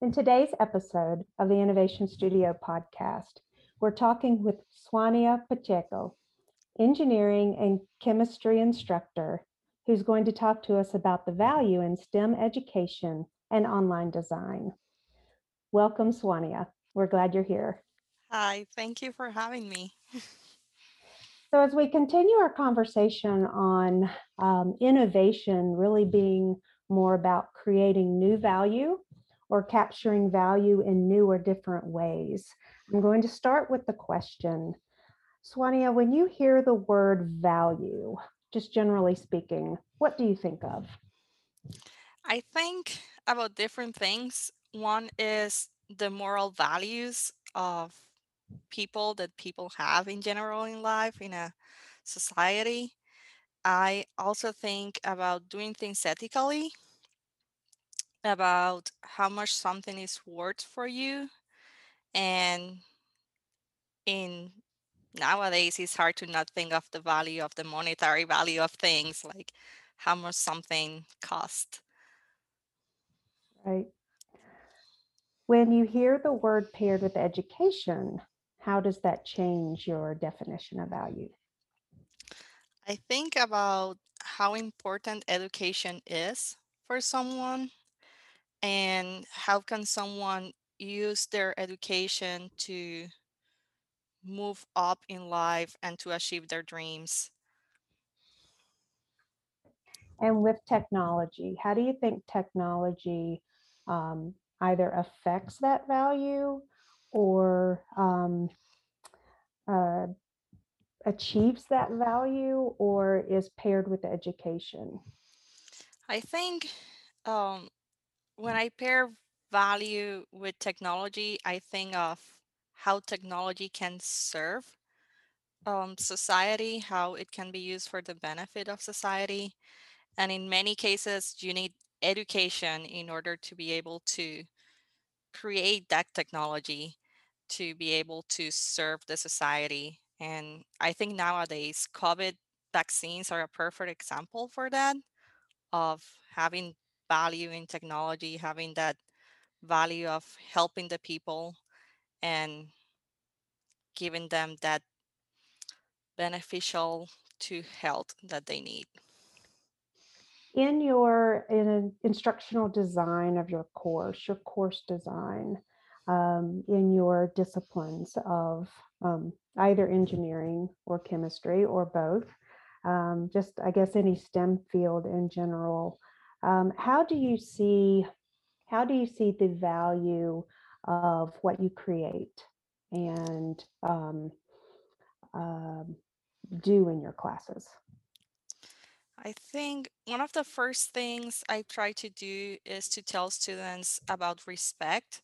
In today's episode of the Innovation Studio podcast, we're talking with Zuania Pacheco, engineering and chemistry instructor, who's going to talk to us about the value in STEM education and online design. Welcome, Zuania. We're glad you're here. Hi, thank you for having me. So, as we continue our conversation on um, innovation really being more about creating new value or capturing value in new or different ways, I'm going to start with the question Zuania, when you hear the word value, just generally speaking, what do you think of? I think about different things. One is the moral values of people that people have in general in life in a society. I also think about doing things ethically, about how much something is worth for you. And in nowadays, it's hard to not think of the value of the monetary value of things, like how much something cost. Right. When you hear the word paired with education, how does that change your definition of value? I think about how important education is for someone and how can someone use their education to move up in life and to achieve their dreams. And with technology, how do you think technology um, either affects that value or um, uh, achieves that value or is paired with education? I think um, when I pair value with technology, I think of how technology can serve um, society, how it can be used for the benefit of society. And in many cases, you need education in order to be able to create that technology to be able to serve the society. And I think nowadays, COVID vaccines are a perfect example for that of having value in technology, having that value of helping the people and giving them that beneficial to health that they need. In your in instructional design of your course, your course design, um, in your disciplines of um, either engineering or chemistry or both, um, just I guess any STEM field in general. Um, how do you see how do you see the value of what you create and um, um, do in your classes? I think one of the first things I try to do is to tell students about respect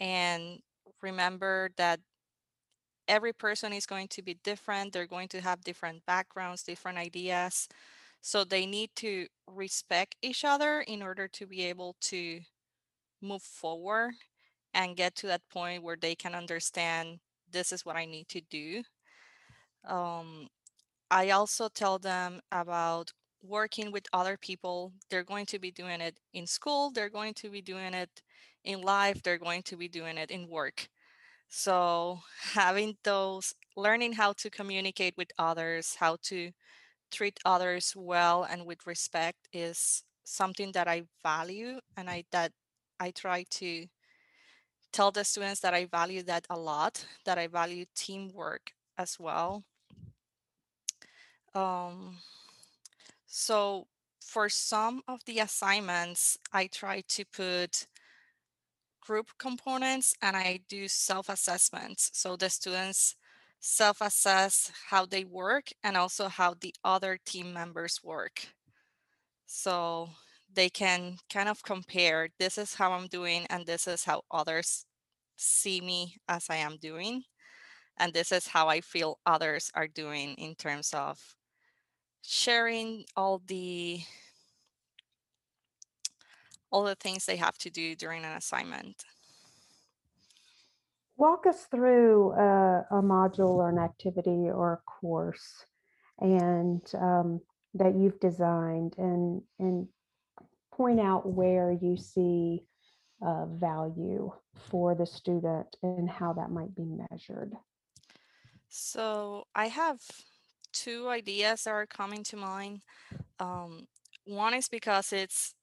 and remember that every person is going to be different. They're going to have different backgrounds, different ideas. So they need to respect each other in order to be able to move forward and get to that point where they can understand this is what I need to do. Um, I also tell them about working with other people. They're going to be doing it in school, they're going to be doing it in life, they're going to be doing it in work. So, having those, learning how to communicate with others, how to treat others well and with respect is something that I value and I that I try to tell the students that I value that a lot, that I value teamwork as well. Um, so for some of the assignments, I try to put group components and I do self-assessments. So the students self-assess how they work and also how the other team members work. So they can kind of compare this is how I'm doing and this is how others see me as I am doing. And this is how I feel others are doing in terms of sharing all the all the things they have to do during an assignment. Walk us through a, a module or an activity or a course and um, that you've designed and and point out where you see uh, value for the student and how that might be measured? So I have two ideas that are coming to mind. Um, one is because it's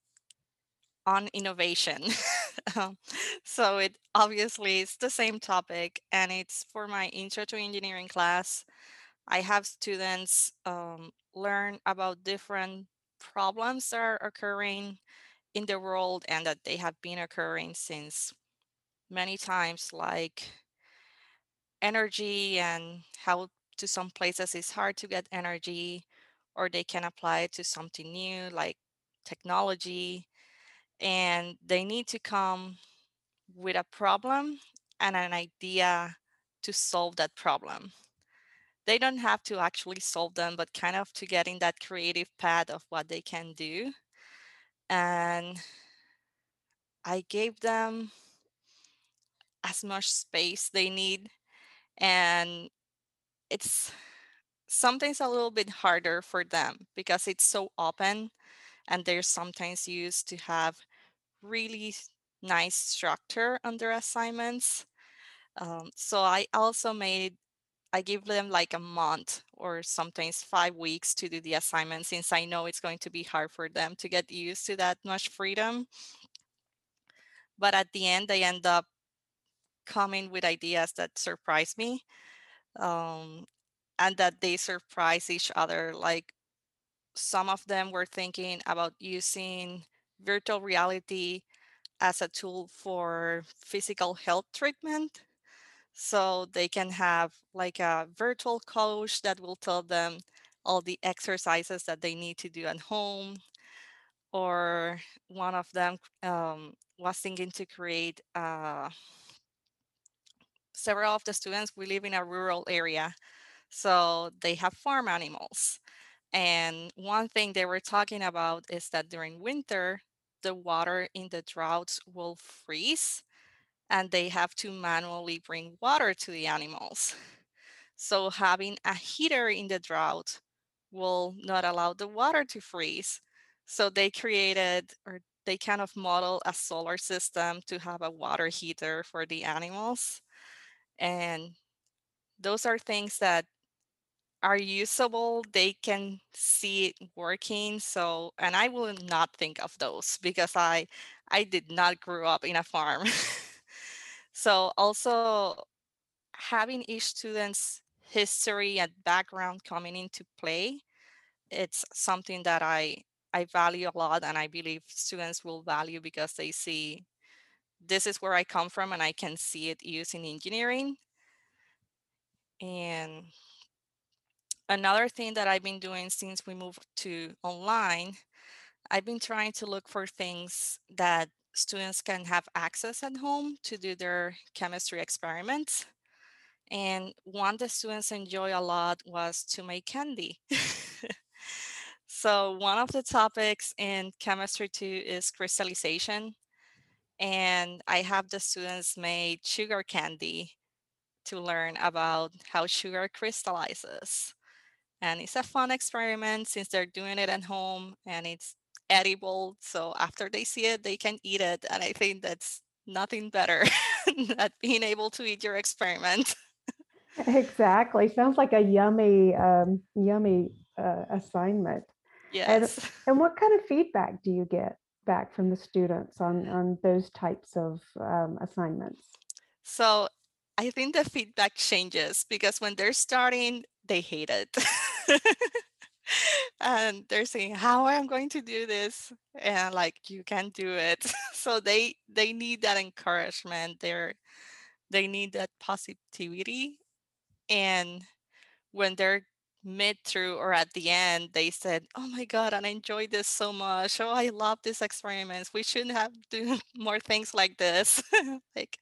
on innovation. so it obviously is the same topic and it's for my intro to engineering class. I have students um, learn about different problems that are occurring in the world and that they have been occurring since many times, like energy and how to some places it's hard to get energy, or they can apply it to something new like technology. And they need to come with a problem and an idea to solve that problem. They don't have to actually solve them, but kind of to get in that creative path of what they can do. And I gave them as much space they need. And it's sometimes a little bit harder for them because it's so open and they're sometimes used to have really nice structure on their assignments. Um, so I also made I give them like a month or sometimes five weeks to do the assignment since I know it's going to be hard for them to get used to that much freedom. But at the end, they end up coming with ideas that surprise me um, and that they surprise each other. Like some of them were thinking about using virtual reality as a tool for physical health treatment. So they can have like a virtual coach that will tell them all the exercises that they need to do at home. Or one of them um, was thinking to create uh, several of the students. We live in a rural area, so they have farm animals. And one thing they were talking about is that during winter, the water in the droughts will freeze and they have to manually bring water to the animals. So having a heater in the drought will not allow the water to freeze. So they created or they kind of model a solar system to have a water heater for the animals. And those are things that are usable. They can see it working. So, and I will not think of those because I I did not grow up in a farm. so also having each student's history and background coming into play, it's something that I I value a lot and I believe students will value because they see this is where I come from and I can see it used in engineering. And another thing that I've been doing since we moved to online, I've been trying to look for things that students can have access at home to do their chemistry experiments. And one the students enjoy a lot was to make candy. so one of the topics in chemistry two is crystallization. And I have the students make sugar candy to learn about how sugar crystallizes. And it's a fun experiment since they're doing it at home and it's edible. So after they see it, they can eat it. And I think that's nothing better than being able to eat your experiment. Exactly. Sounds like a yummy, um, yummy uh, assignment. And Yes. and what kind of feedback do you get back from the students on on those types of um, assignments? So I think the feedback changes because when they're starting, they hate it. and they're saying, How i'm I going to do this? And like you can do it. so they they need that encouragement. They're they need that positivity. And when they're mid through or at the end, they said, Oh my god, and I enjoyed this so much. Oh, I love these experiments. We should have do more things like this. like,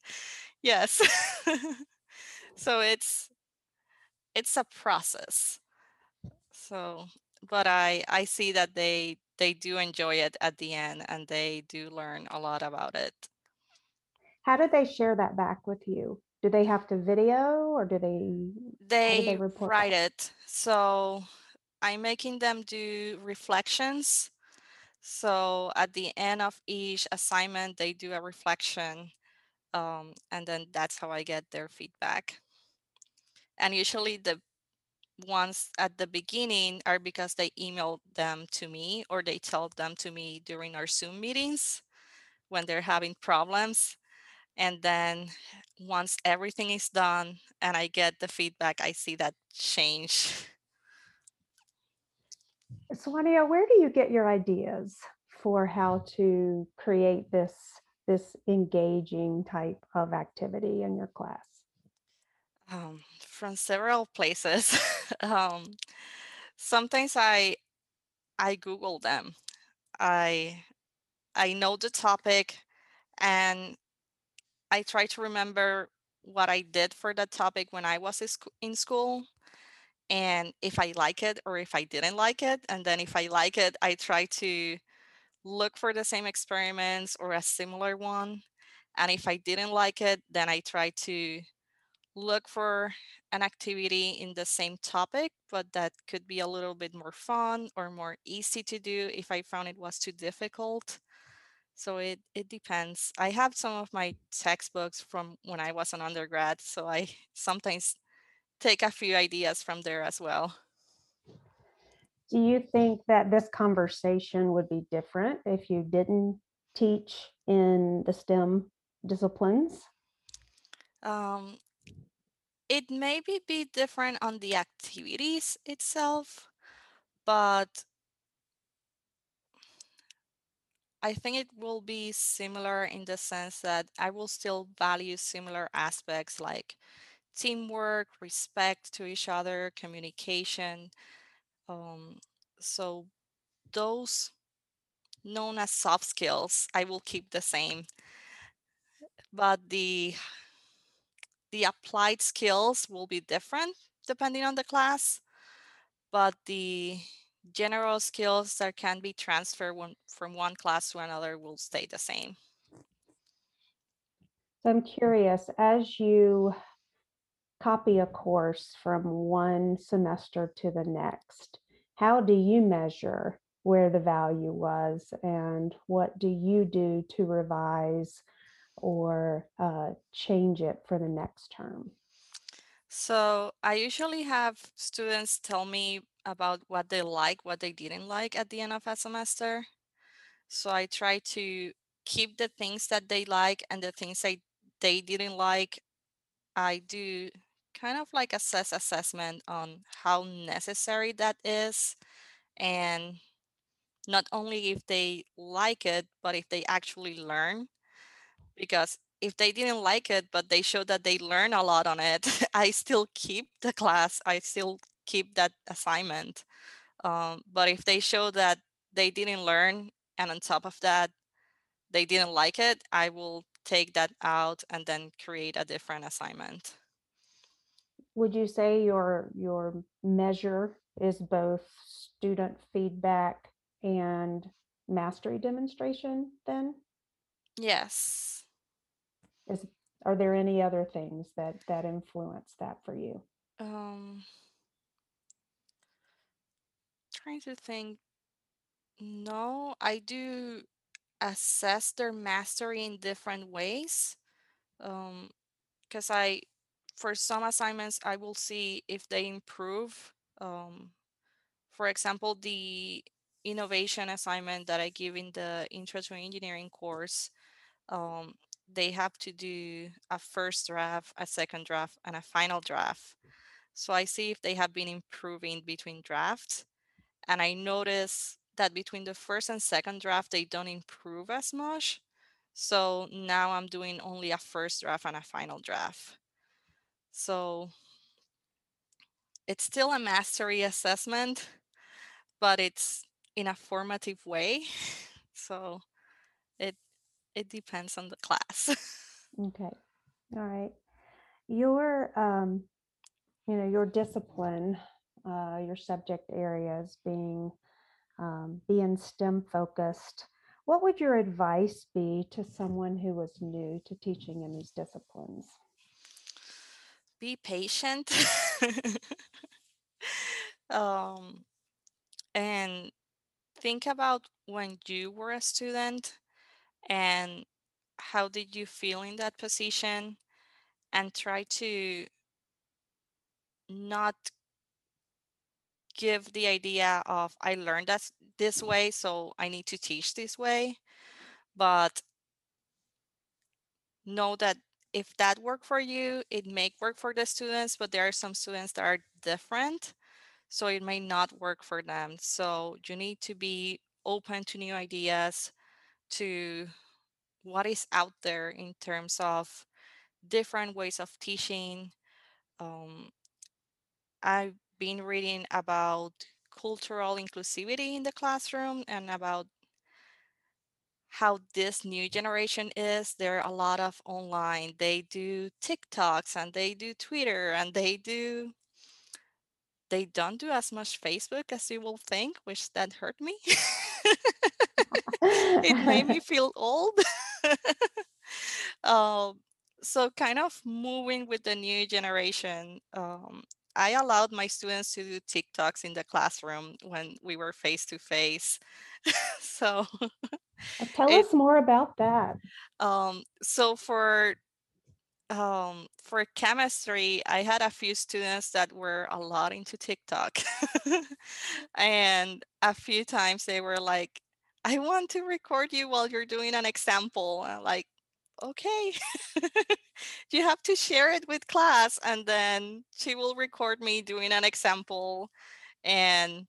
yes. so it's it's a process. So but I I see that they they do enjoy it at the end and they do learn a lot about it. How do they share that back with you? Do they have to video or do they, how do they They report write that? it. So I'm making them do reflections So at the end of each assignment, they do a reflection, um, and then that's how I get their feedback. And usually the ones at the beginning are because they email them to me or they tell them to me during our Zoom meetings when they're having problems. And then once everything is done and I get the feedback, I see that change. Zuania, where do you get your ideas for how to create this this engaging type of activity in your class? Um, from several places. um, sometimes I I Google them. I I know the topic and I try to remember what I did for that topic when I was in in school and if I like it or if I didn't like it. And then if I like it, I try to look for the same experiments or a similar one. And if I didn't like it, then I try to look for an activity in the same topic, but that could be a little bit more fun or more easy to do if I found it was too difficult. So it it depends. I have some of my textbooks from when I was an undergrad, so I sometimes take a few ideas from there as well. Do you think that this conversation would be different if you didn't teach in the STEM disciplines? Um, it maybe be different on the activities itself, but I think it will be similar in the sense that I will still value similar aspects like teamwork, respect to each other, communication. Um, so those known as soft skills, I will keep the same. But the the applied skills will be different depending on the class, but the general skills that can be transferred one, from one class to another will stay the same. So I'm curious, as you copy a course from one semester to the next, how do you measure where the value was and what do you do to revise or uh, change it for the next term? So I usually have students tell me about what they like, what they didn't like at the end of a semester. So I try to keep the things that they like and the things I they didn't like. I do kind of like assess assessment on how necessary that is and not only if they like it, but if they actually learn. Because if they didn't like it, but they show that they learn a lot on it, I still keep the class. I still keep that assignment. Um, but if they show that they didn't learn, and on top of that, they didn't like it, I will take that out and then create a different assignment. Would you say your your measure is both student feedback and mastery demonstration then? Yes. Is are there any other things that that influence that for you? Um, trying to think. No, I do assess their mastery in different ways. Um, because I, for some assignments, I will see if they improve. Um, for example, the innovation assignment that I give in the Intro to Engineering course, um, they have to do a first draft, a second draft, and a final draft. So I see if they have been improving between drafts. And I notice that between the first and second draft, they don't improve as much. So now I'm doing only a first draft and a final draft. So it's still a mastery assessment, but it's in a formative way. So it it depends on the class. Okay. All right. Your um, you know, your discipline, uh, your subject areas being um, being STEM focused, what would your advice be to someone who was new to teaching in these disciplines? Be patient. um and think about when you were a student and how did you feel in that position and try to not give the idea of I learned that this way, so I need to teach this way, but know that if that worked for you, it may work for the students, but there are some students that are different, so it may not work for them. So you need to be open to new ideas, to what is out there in terms of different ways of teaching. Um, I've been reading about cultural inclusivity in the classroom and about how this new generation is. There are a lot of online. They do TikToks and they do Twitter and they do they don't do as much Facebook as you will think, which that hurt me. it made me feel old. um, so kind of moving with the new generation. Um, I allowed my students to do TikToks in the classroom when we were face to face. So Uh, Tell it us more about that. um so for um for chemistry, I had a few students that were a lot into TikTok. and a few times they were like, I want to record you while you're doing an example. I'm like, okay. you have to share it with class and then she will record me doing an example and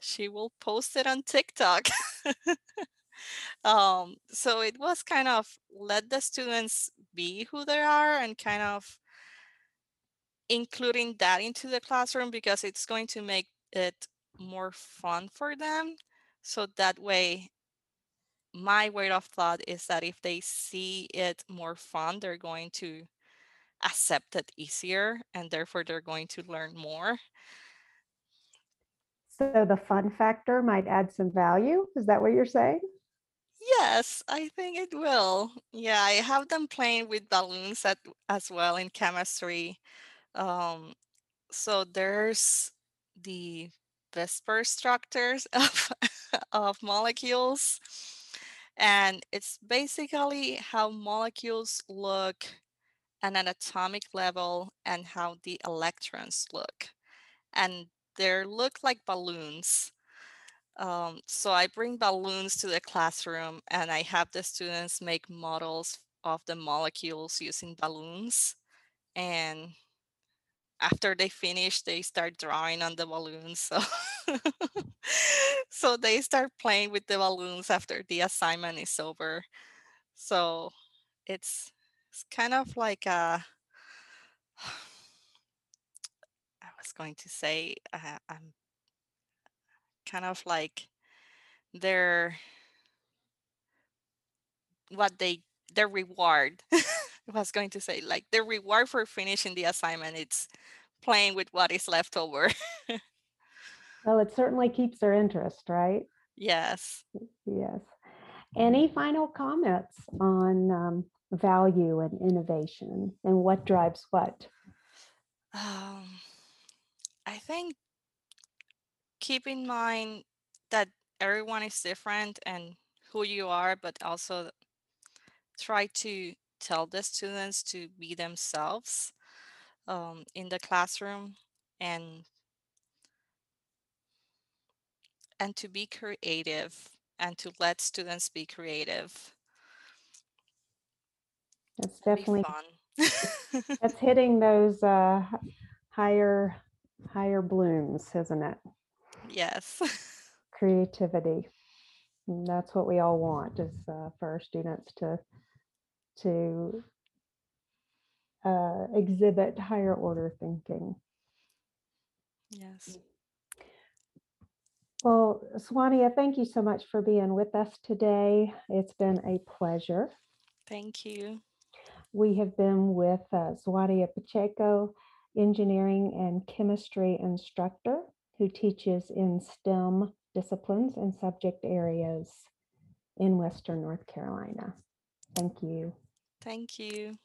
she will post it on TikTok. um, so it was kind of let the students be who they are and kind of including that into the classroom because it's going to make it more fun for them. So that way, my way of thought is that if they see it more fun, they're going to accept it easier and therefore they're going to learn more. So the fun factor might add some value. Is that what you're saying? Yes, I think it will. Yeah, I have them playing with balloons at, as well in chemistry. Um, so there's the VSEPR structures of, of molecules. And it's basically how molecules look at an atomic level and how the electrons look. And they look like balloons. Um, so I bring balloons to the classroom and I have the students make models of the molecules using balloons. And after they finish, they start drawing on the balloons. So, so they start playing with the balloons after the assignment is over. So it's it's kind of like a I was going to say uh, I'm kind of like their what they their reward. I was going to say like the reward for finishing the assignment. It's playing with what is left over. Well, it certainly keeps their interest, right? yes. Yes. Any final comments on um, value and innovation and what drives what? Um, I think keep in mind that everyone is different and who you are, but also try to tell the students to be themselves um, in the classroom and and to be creative and to let students be creative. That's definitely fun. that's hitting those uh, higher higher Bloom's, isn't it? yes. Creativity. And that's what we all want is uh, for our students to to uh, exhibit higher order thinking. yes. Well, Zuania, thank you so much for being with us today. It's been a pleasure. Thank you. We have been with uh, Zuania Pacheco, engineering and chemistry instructor who teaches in STEM disciplines and subject areas in Western North Carolina. Thank you. Thank you.